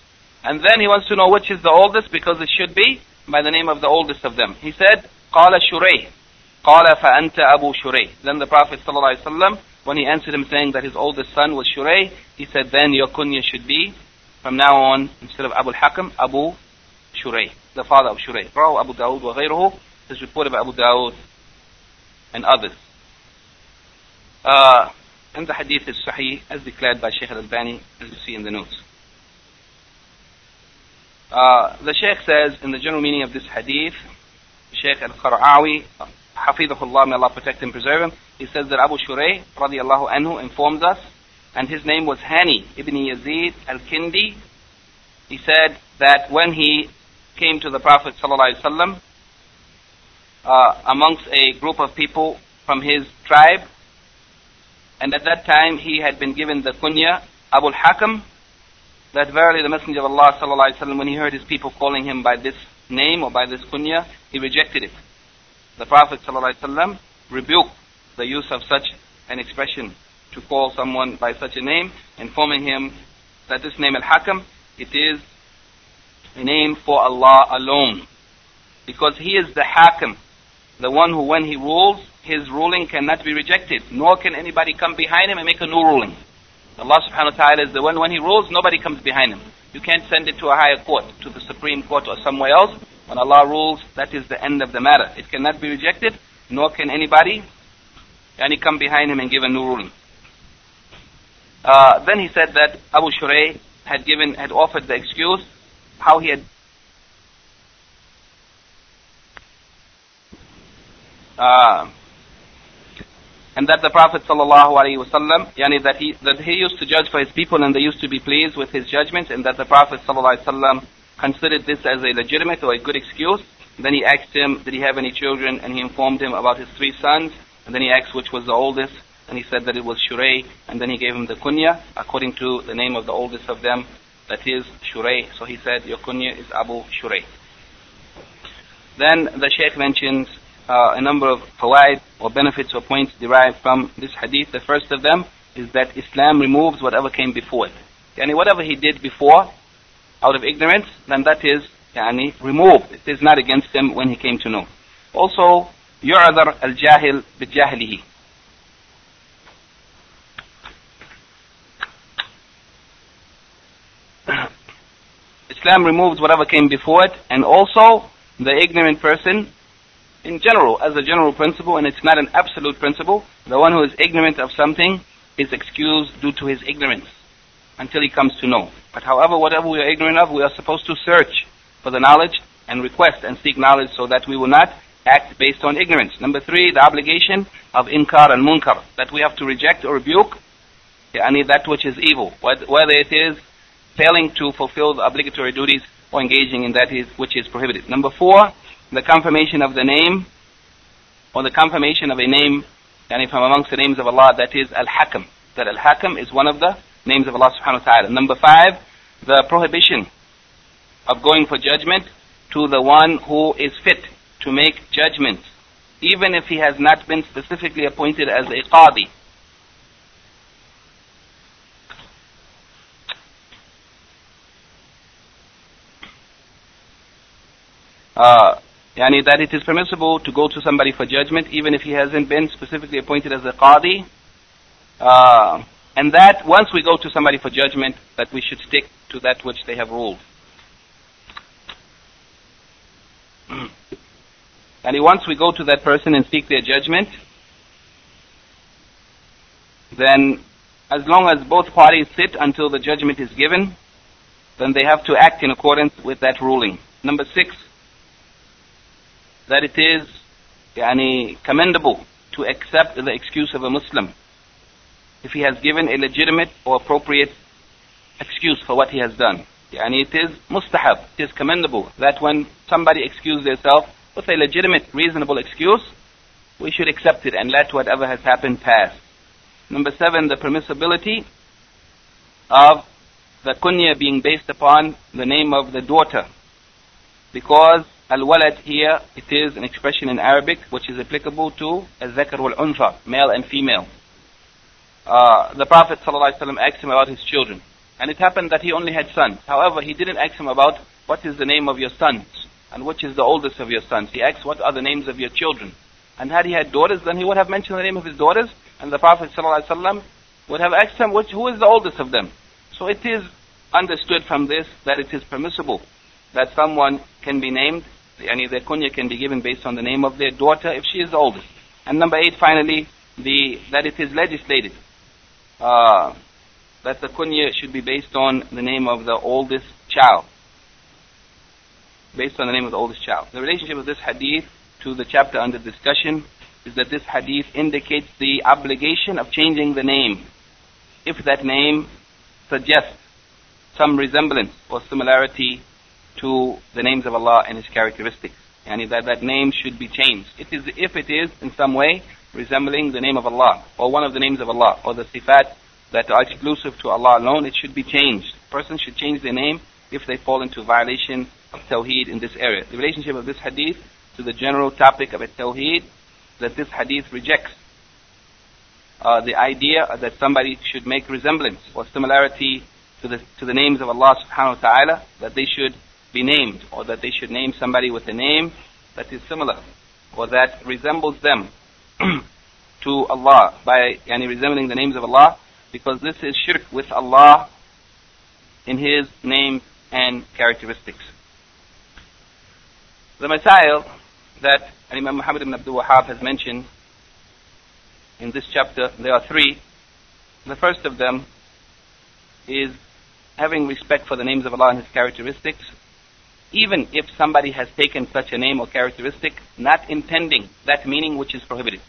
And then he wants to know which is the oldest because it should be by the name of the oldest of them. He said, قال شريح قال فأنت أبو شريح Then the Prophet ﷺ, when he answered him saying that his oldest son was Shurayh, he said, then your kunya should be, from now on, instead of Abu al-Hakam, Abu Shurayh, the father of Shurayh. Rahu Abu Dawud wa غيره, this report Abu Dawud and others. Uh, and the hadith is sahih as declared by Shaykh al-Albani as you see in the notes. Uh, the Shaykh says in the general meaning of this hadith, Shaykh al-Qara'awi, Hafidhullah, may Allah protect and preserve him, he says that Abu Shurayh radiallahu anhu informs us, and his name was Hani ibn Yazid al-Kindi. He said that when he came to the Prophet sallallahu alaihi uh, amongst a group of people from his tribe. And at that time he had been given the kunya, Abu al-Hakam, that verily the Messenger of Allah sallallahu when he heard his people calling him by this name or by this kunya, he rejected it. The Prophet sallallahu rebuked the use of such an expression to call someone by such a name, informing him that this name al-Hakam, it is a name for Allah alone. Because He is the Hakam, the one who when he rules, his ruling cannot be rejected, nor can anybody come behind him and make a new ruling. Allah subhanahu wa ta'ala is the one when he rules, nobody comes behind him. You can't send it to a higher court, to the Supreme Court or somewhere else. When Allah rules, that is the end of the matter. It cannot be rejected, nor can anybody any come behind him and give a new ruling. Uh, then he said that Abu Shurayh had given, had offered the excuse how he had Uh, and that the Prophet sallallahu alaihi wasallam, yani that he that he used to judge for his people and they used to be pleased with his judgment, and that the Prophet sallallahu alaihi wasallam considered this as a legitimate or a good excuse. Then he asked him, did he have any children, and he informed him about his three sons. And then he asked which was the oldest, and he said that it was Shurayh, and then he gave him the kunya according to the name of the oldest of them, that is Shurayh. So he said, your kunya is Abu Shurayh. Then the Shaykh mentions uh, a number of fawaid or benefits or points derived from this hadith. The first of them is that Islam removes whatever came before it. Yani whatever he did before, out of ignorance, then that is yani, removed. It is not against him when he came to know. Also, يعذر الجاهل بجهله. Islam removes whatever came before it, and also the ignorant person in general, as a general principle, and it's not an absolute principle, the one who is ignorant of something is excused due to his ignorance until he comes to know. But however, whatever we are ignorant of, we are supposed to search for the knowledge and request and seek knowledge so that we will not act based on ignorance. Number three, the obligation of inkar and munkar, that we have to reject or rebuke any that which is evil, whether it is failing to fulfill the obligatory duties or engaging in that which is prohibited. Number four, the confirmation of the name or the confirmation of a name yani from amongst the names of Allah that is Al-Hakam. That Al-Hakam is one of the names of Allah subhanahu wa ta'ala. Number five, the prohibition of going for judgment to the one who is fit to make judgment, even if he has not been specifically appointed as a qadi. Uh, Yani that it is permissible to go to somebody for judgment even if he hasn't been specifically appointed as a qadi. Uh, and that once we go to somebody for judgment, that we should stick to that which they have ruled. and once we go to that person and seek their judgment, then as long as both parties sit until the judgment is given, then they have to act in accordance with that ruling. Number six, that it is yani, commendable to accept the excuse of a Muslim if he has given a legitimate or appropriate excuse for what he has done. And it is mustahab, it is commendable that when somebody excuses themselves with a legitimate, reasonable excuse, we should accept it and let whatever has happened pass. Number seven, the permissibility of the kunya being based upon the name of the daughter. Because Al-walad here, it is an expression in Arabic which is applicable to al-zakar wal-untha, male and female. Uh, the Prophet ﷺ asked him about his children. And it happened that he only had sons. However, he didn't ask him about what is the name of your sons and which is the oldest of your sons. He asked what are the names of your children. And had he had daughters, then he would have mentioned the name of his daughters, and the Prophet ﷺ would have asked him which, who is the oldest of them. So it is understood from this that it is permissible that someone can be named, any their kunya can be given based on the name of their daughter if she is the oldest. And number eight, finally, the that it is legislated uh, that the kunya should be based on the name of the oldest child. Based on the name of the oldest child. The relationship of this hadith to the chapter under discussion is that this hadith indicates the obligation of changing the name if that name suggests some resemblance or similarity to the names of Allah and His characteristics. And that that name should be changed. It is, if it is in some way resembling the name of Allah or one of the names of Allah or the sifat that are exclusive to Allah alone, it should be changed. Person should change their name if they fall into violation of Tawheed in this area. The relationship of this hadith to the general topic of a Tawheed that this hadith rejects uh, the idea that somebody should make resemblance or similarity to the, to the names of Allah subhanahu wa ta'ala, that they should be named, or that they should name somebody with a name that is similar, or that resembles them to Allah by yani, resembling the names of Allah, because this is shirk with Allah in His name and characteristics. The Masail that Imam Muhammad ibn Abdul Wahhab has mentioned in this chapter, there are three. The first of them is having respect for the names of Allah and His characteristics, even if somebody has taken such a name or characteristic, not intending that meaning which is prohibited.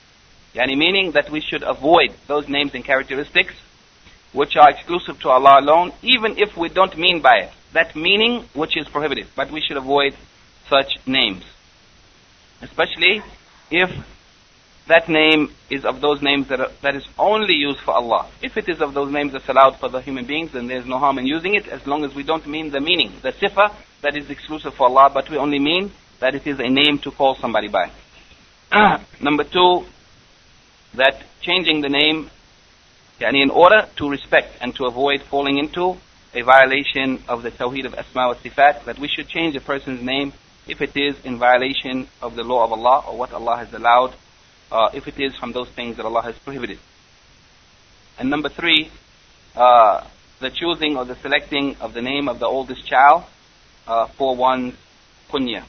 Yani meaning that we should avoid those names and characteristics which are exclusive to Allah alone, even if we don't mean by it that meaning which is prohibited. But we should avoid such names. Especially if that name is of those names that, are, that is only used for Allah. If it is of those names that's allowed for the human beings, then there's no harm in using it as long as we don't mean the meaning, the sifa that is exclusive for Allah, but we only mean that it is a name to call somebody by. Number two, that changing the name, yani in order to respect and to avoid falling into a violation of the Tawheed of Asma wa Sifat, that we should change a person's name if it is in violation of the law of Allah or what Allah has allowed uh, if it is from those things that Allah has prohibited. And number three, uh, the choosing or the selecting of the name of the oldest child uh, for one's kunya.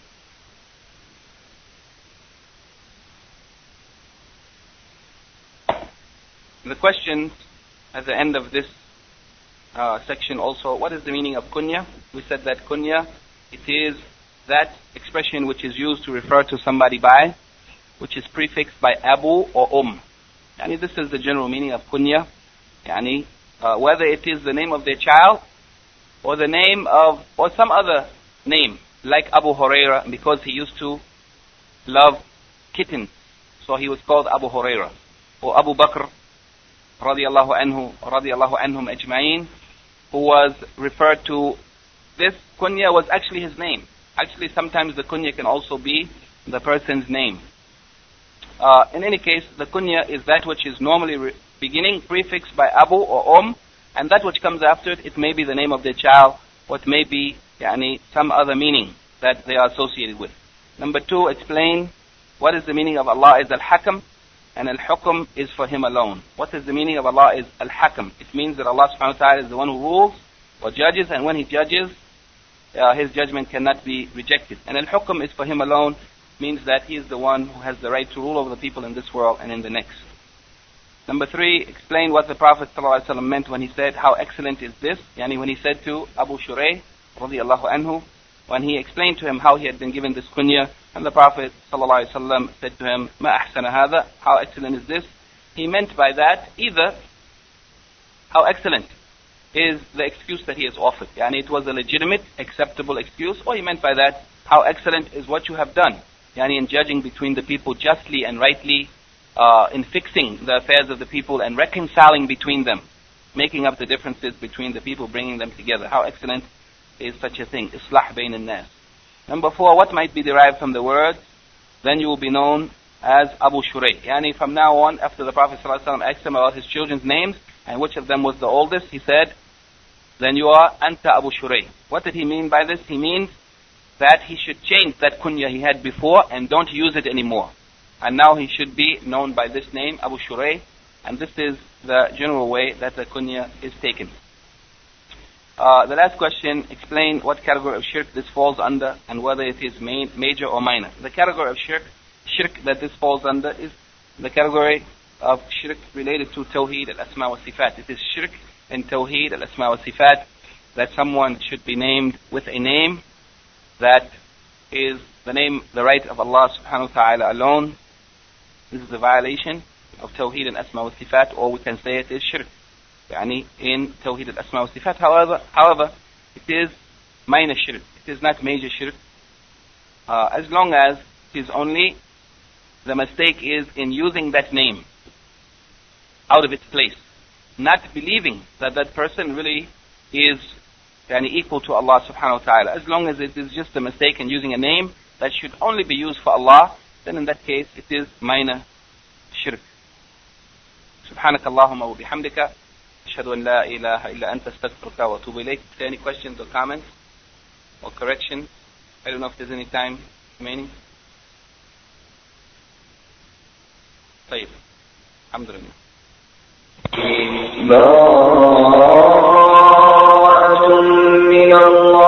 The question at the end of this uh, section also, what is the meaning of kunya? We said that kunya, it is that expression which is used to refer to somebody by which is prefixed by Abu or Um. Yani this is the general meaning of kunya. Yani uh, whether it is the name of their child or the name of or some other name like Abu Huraira because he used to love kittens, so he was called Abu Huraira or Abu Bakr radiallahu anhu radiallahu anhum ajma'in who was referred to this kunya was actually his name actually sometimes the kunya can also be the person's name uh, in any case, the kunya is that which is normally re- beginning prefixed by abu or om, and that which comes after it, it may be the name of their child, or it may be yani, some other meaning that they are associated with. Number two, explain what is the meaning of Allah is al-hakam, and al-hukm is for Him alone. What is the meaning of Allah is al-hakam. It means that Allah subhanahu wa ta'ala is the one who rules or judges, and when He judges, uh, His judgment cannot be rejected. And al-hukm is for Him alone, means that he is the one who has the right to rule over the people in this world and in the next. Number three, explain what the Prophet ﷺ meant when he said, how excellent is this? Yani when he said to Abu Shurayh, anhu, when he explained to him how he had been given this kunya, and the Prophet ﷺ said to him, ما أحسن هذا? How excellent is this? He meant by that either, how excellent is the excuse that he has offered. Yani it was a legitimate, acceptable excuse, or he meant by that, how excellent is what you have done yani in judging between the people justly and rightly, uh, in fixing the affairs of the people and reconciling between them, making up the differences between the people, bringing them together. How excellent is such a thing, islah bain nas. Number four, what might be derived from the word? Then you will be known as Abu Shurayh. Yani from now on, after the Prophet ﷺ asked him about his children's names and which of them was the oldest, he said, then you are Anta Abu Shurayh. What did he mean by this? He means that he should change that kunya he had before and don't use it anymore. And now he should be known by this name, Abu Shurayh, and this is the general way that the kunya is taken. Uh, the last question, explain what category of shirk this falls under and whether it is main, major or minor. The category of shirk, shirk that this falls under is the category of shirk related to Tawheed al-Asma wa Sifat. It is shirk in Tawheed al-Asma wa Sifat that someone should be named with a name that is the name, the right of Allah subhanahu wa ta'ala alone. This is a violation of Tawheed and Asma wa Sifat, or we can say it is shirk. Yani in Tawheed al Asma wa Sifat. However, however, it is minor shirk. It is not major shirk. Uh, as long as it is only the mistake is in using that name out of its place, not believing that that person really is yani, equal to Allah subhanahu wa ta'ala. As long as it is just a mistake in using a name that should only be used for Allah, then in that case it is minor shirk. سبحانك اللهم وبحمدك أشهد أن لا إله إلا أنت استغفرك وأتوب إليك. Any questions or comments or correction? I don't know if there's any time remaining. طيب الحمد لله الله